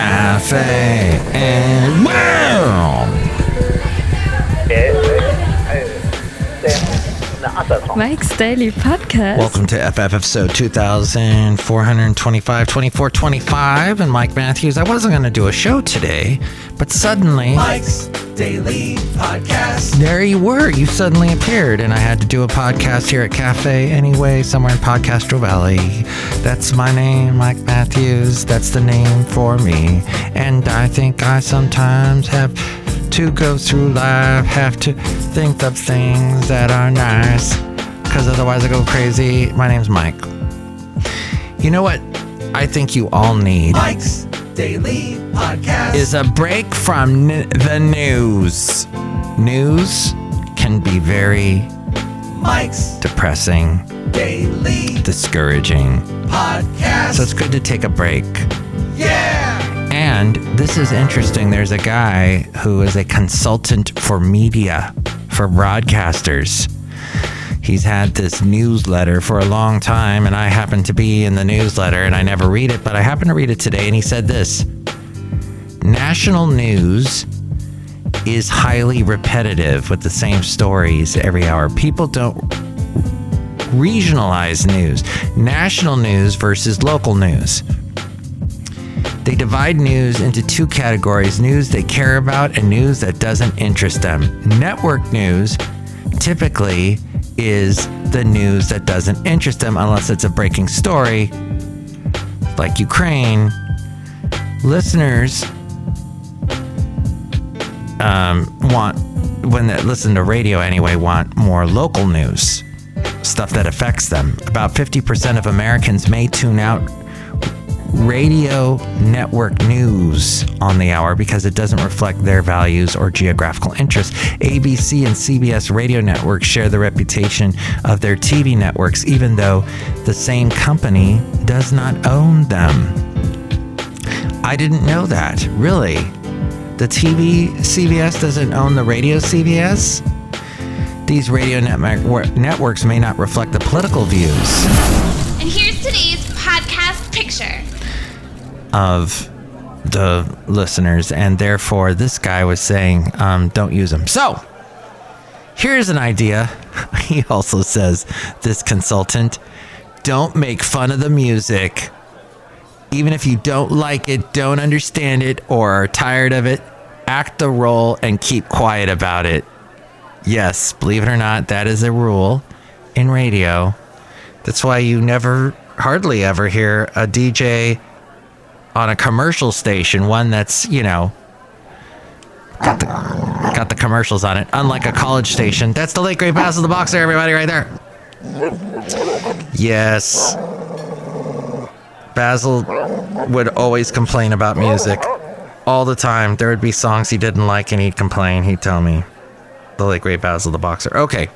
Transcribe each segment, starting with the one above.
cafe and wow. Mike's Daily Podcast. Welcome to FF episode 2425, 2425, and Mike Matthews. I wasn't going to do a show today, but suddenly. Mike's Daily Podcast. There you were. You suddenly appeared, and I had to do a podcast here at Cafe anyway, somewhere in Podcastro Valley. That's my name, Mike Matthews. That's the name for me. And I think I sometimes have to go through life, have to think of things that are nice, because otherwise I go crazy. My name's Mike. You know what? I think you all need Mike's Daily Podcast. is a break from n- the news. News can be very Mike's depressing, Daily discouraging. Podcast. So it's good to take a break. yeah. And this is interesting. There's a guy who is a consultant for media, for broadcasters. He's had this newsletter for a long time, and I happen to be in the newsletter and I never read it, but I happen to read it today. And he said this National news is highly repetitive with the same stories every hour. People don't regionalize news, national news versus local news. They divide news into two categories news they care about and news that doesn't interest them. Network news typically is the news that doesn't interest them unless it's a breaking story, like Ukraine. Listeners um, want, when they listen to radio anyway, want more local news, stuff that affects them. About 50% of Americans may tune out radio network news on the hour because it doesn't reflect their values or geographical interests. ABC and CBS radio networks share the reputation of their TV networks, even though the same company does not own them. I didn't know that. Really? The TV CBS doesn't own the radio CBS? These radio network networks may not reflect the political views. And here's today's. Of the listeners, and therefore this guy was saying, um, "Don't use them." So here's an idea. He also says, "This consultant, don't make fun of the music, even if you don't like it, don't understand it, or are tired of it. Act the role and keep quiet about it." Yes, believe it or not, that is a rule in radio. That's why you never, hardly ever hear a DJ on a commercial station, one that's, you know, got the, got the commercials on it, unlike a college station. That's the late great Basil the Boxer, everybody, right there. Yes. Basil would always complain about music all the time. There would be songs he didn't like and he'd complain. He'd tell me. The late great Basil the Boxer. Okay.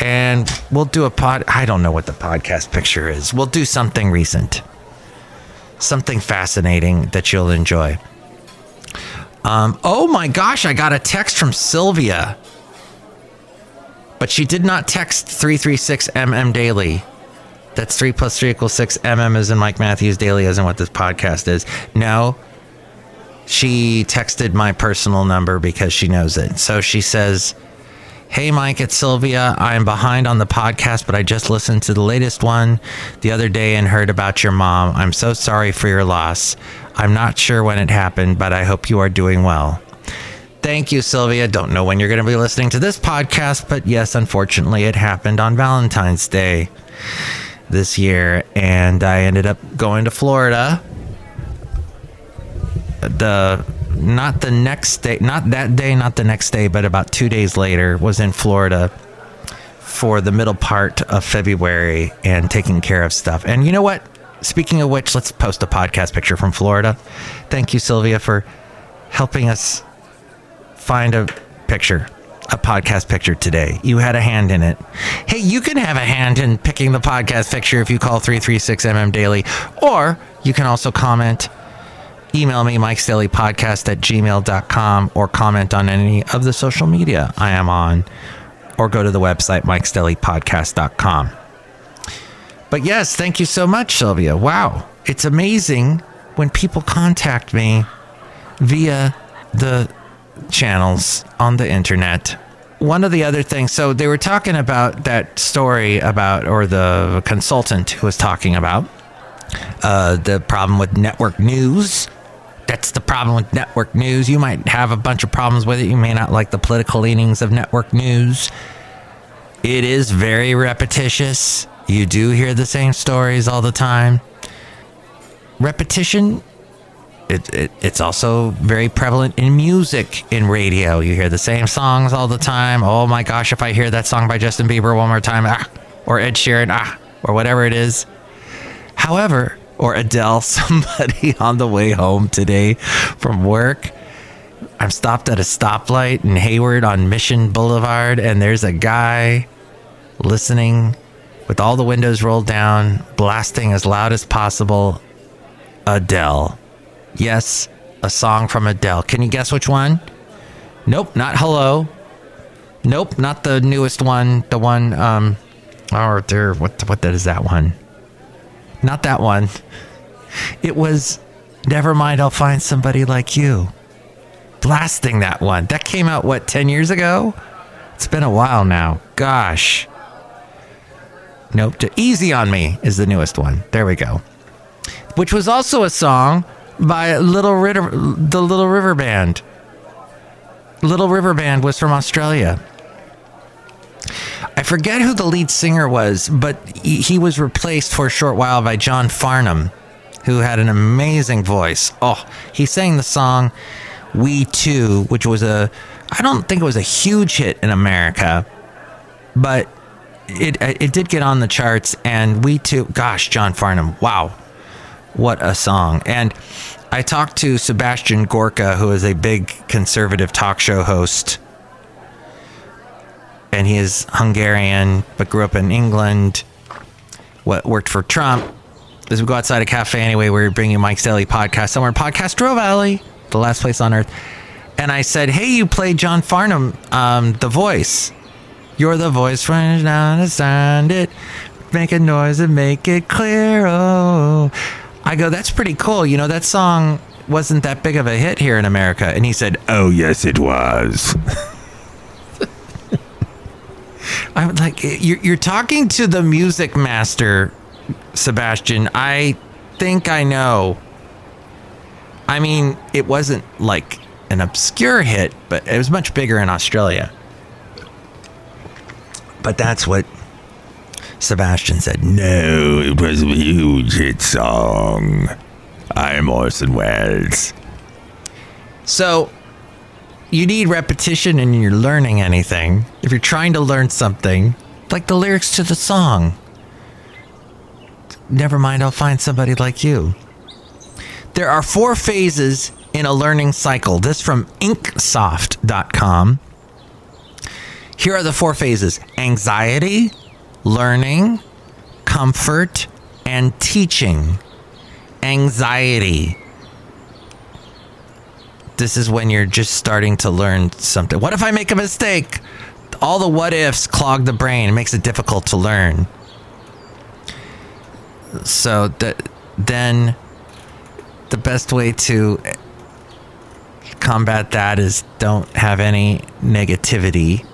And we'll do a pod. I don't know what the podcast picture is. We'll do something recent something fascinating that you'll enjoy. Um, oh my gosh, I got a text from Sylvia. But she did not text 336MM daily. That's 3 plus 3 equals 6. MM is in Mike Matthews daily, in what this podcast is. No, she texted my personal number because she knows it. So she says, Hey, Mike, it's Sylvia. I'm behind on the podcast, but I just listened to the latest one the other day and heard about your mom. I'm so sorry for your loss. I'm not sure when it happened, but I hope you are doing well. Thank you, Sylvia. Don't know when you're going to be listening to this podcast, but yes, unfortunately, it happened on Valentine's Day this year, and I ended up going to Florida. The not the next day, not that day, not the next day, but about two days later, was in Florida for the middle part of February and taking care of stuff. And you know what? Speaking of which, let's post a podcast picture from Florida. Thank you, Sylvia, for helping us find a picture, a podcast picture today. You had a hand in it. Hey, you can have a hand in picking the podcast picture if you call 336MM Daily, or you can also comment email me mike's daily podcast at gmail.com or comment on any of the social media i am on or go to the website mike's daily podcast.com but yes thank you so much sylvia wow it's amazing when people contact me via the channels on the internet. One of the other things, so they were talking about that story about, or the consultant who was talking about uh, the problem with network news. That's the problem with network news. You might have a bunch of problems with it. You may not like the political leanings of network news. It is very repetitious. You do hear the same stories all the time. Repetition it, it, it's also very prevalent in music in radio. You hear the same songs all the time. Oh my gosh, if I hear that song by Justin Bieber one more time, ah, or Ed Sheeran, ah, or whatever it is. However, or Adele, somebody on the way home today from work. I'm stopped at a stoplight in Hayward on Mission Boulevard, and there's a guy listening with all the windows rolled down, blasting as loud as possible Adele. Yes, a song from Adele. Can you guess which one? Nope, not Hello. Nope, not the newest one. The one, um, or there, what, what is that one? Not that one. It was, never mind, I'll find somebody like you. Blasting that one. That came out, what, 10 years ago? It's been a while now. Gosh. Nope, Easy on Me is the newest one. There we go. Which was also a song by Little River, the Little River Band. Little River Band was from Australia. I forget who the lead singer was, but he was replaced for a short while by John Farnham, who had an amazing voice. Oh, he sang the song We Two, which was a, I don't think it was a huge hit in America, but it, it did get on the charts. And We Two, gosh, John Farnham, wow, what a song. And I talked to Sebastian Gorka, who is a big conservative talk show host. And he is Hungarian, but grew up in England. What worked for Trump. As we go outside a cafe anyway, we're bringing Mike's Daily podcast somewhere in Podcastro Valley, the last place on earth. And I said, Hey, you played John Farnham, um, the voice. You're the voice, friends, now understand it. Make a noise and make it clear. Oh. I go, that's pretty cool. You know, that song wasn't that big of a hit here in America. And he said, Oh, yes, it was. I'm like, you're, you're talking to the music master, Sebastian. I think I know. I mean, it wasn't like an obscure hit, but it was much bigger in Australia. But that's what Sebastian said, No, it was a huge hit song. I'm Orson Welles. So, you need repetition and you're learning anything. If you're trying to learn something, like the lyrics to the song, never mind, I'll find somebody like you. There are four phases in a learning cycle. This from inksoft.com. Here are the four phases anxiety, learning, comfort, and teaching. Anxiety. This is when you're just starting to learn something. What if I make a mistake? All the what ifs clog the brain. It makes it difficult to learn. So then the best way to combat that is don't have any negativity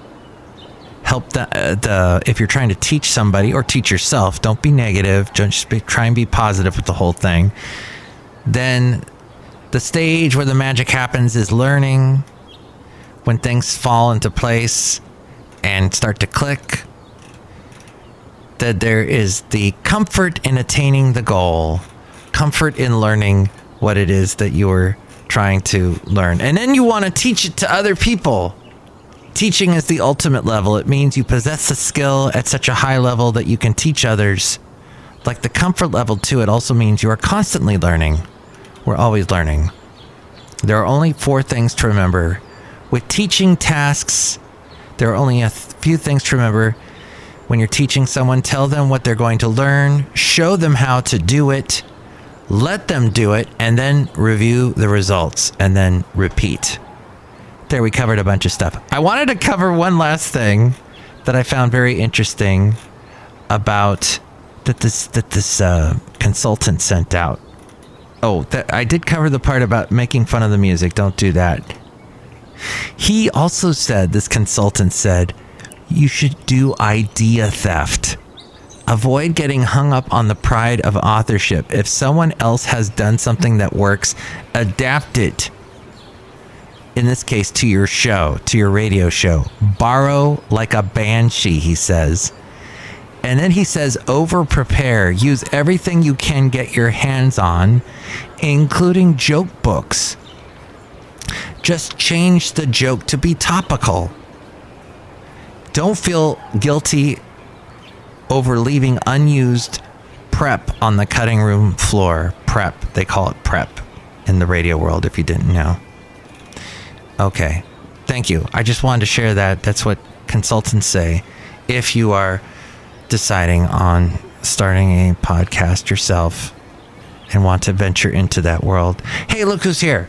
help the, uh, the if you're trying to teach somebody or teach yourself don't be negative Don't just be, try and be positive with the whole thing then the stage where the magic happens is learning when things fall into place and start to click that there is the comfort in attaining the goal comfort in learning what it is that you're trying to learn and then you want to teach it to other people Teaching is the ultimate level. It means you possess the skill at such a high level that you can teach others. Like the comfort level, too, it also means you are constantly learning. We're always learning. There are only four things to remember. With teaching tasks, there are only a few things to remember. When you're teaching someone, tell them what they're going to learn, show them how to do it, let them do it, and then review the results, and then repeat there we covered a bunch of stuff. I wanted to cover one last thing that I found very interesting about that this that this uh, consultant sent out. Oh, that, I did cover the part about making fun of the music. Don't do that. He also said, this consultant said, you should do idea theft. Avoid getting hung up on the pride of authorship. If someone else has done something that works, adapt it. In this case, to your show, to your radio show. Borrow like a banshee, he says. And then he says, over prepare. Use everything you can get your hands on, including joke books. Just change the joke to be topical. Don't feel guilty over leaving unused prep on the cutting room floor. Prep, they call it prep in the radio world if you didn't know. Okay, thank you. I just wanted to share that. That's what consultants say. If you are deciding on starting a podcast yourself and want to venture into that world, hey, look who's here.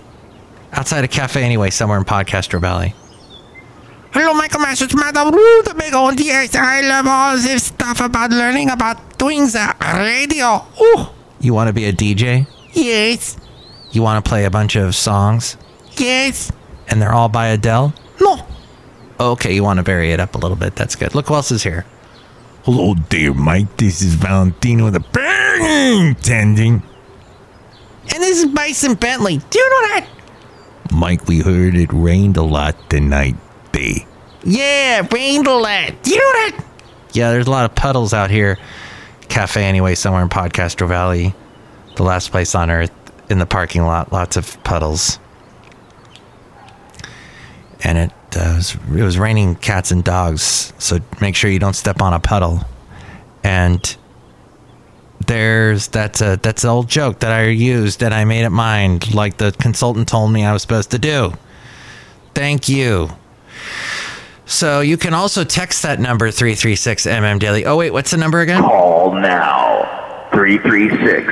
Outside a cafe, anyway, somewhere in Podcastro Valley. Hello, Michael Masters, Madam the big old yes. I love all this stuff about learning about doing the radio. Ooh. You want to be a DJ? Yes. You want to play a bunch of songs? Yes. And they're all by Adele? No. Okay, you want to vary it up a little bit. That's good. Look who else is here. Hello there, Mike. This is Valentino the Burning Tending. And this is Bison Bentley. Do you know that? Mike, we heard it rained a lot tonight. Day. Yeah, rained a lot. Do you know that? Yeah, there's a lot of puddles out here. Cafe, anyway, somewhere in Podcastro Valley. The last place on earth. In the parking lot, lots of puddles. And it, uh, was, it was raining cats and dogs, so make sure you don't step on a puddle. And there's that's a that's an old joke that I used and I made it mine, like the consultant told me I was supposed to do. Thank you. So you can also text that number 336 MM Daily. Oh wait, what's the number again? Call now 336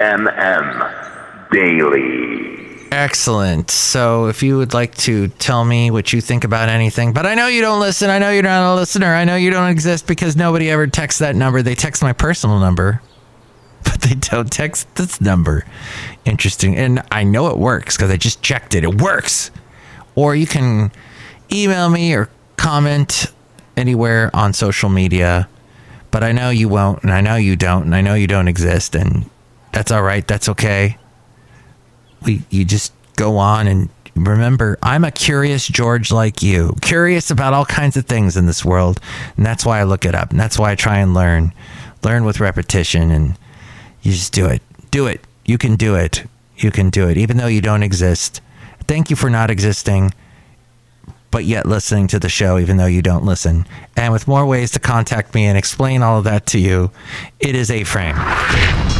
MM Daily. Excellent. So if you would like to tell me what you think about anything, but I know you don't listen. I know you're not a listener. I know you don't exist because nobody ever texts that number. They text my personal number, but they don't text this number. Interesting. And I know it works because I just checked it. It works. Or you can email me or comment anywhere on social media. But I know you won't, and I know you don't, and I know you don't exist, and that's all right. That's okay we you just go on and remember I'm a curious George like you, curious about all kinds of things in this world, and that's why I look it up, and that's why I try and learn, learn with repetition, and you just do it, do it. You can do it. You can do it, even though you don't exist. Thank you for not existing, but yet listening to the show, even though you don't listen. And with more ways to contact me and explain all of that to you, it is A Frame.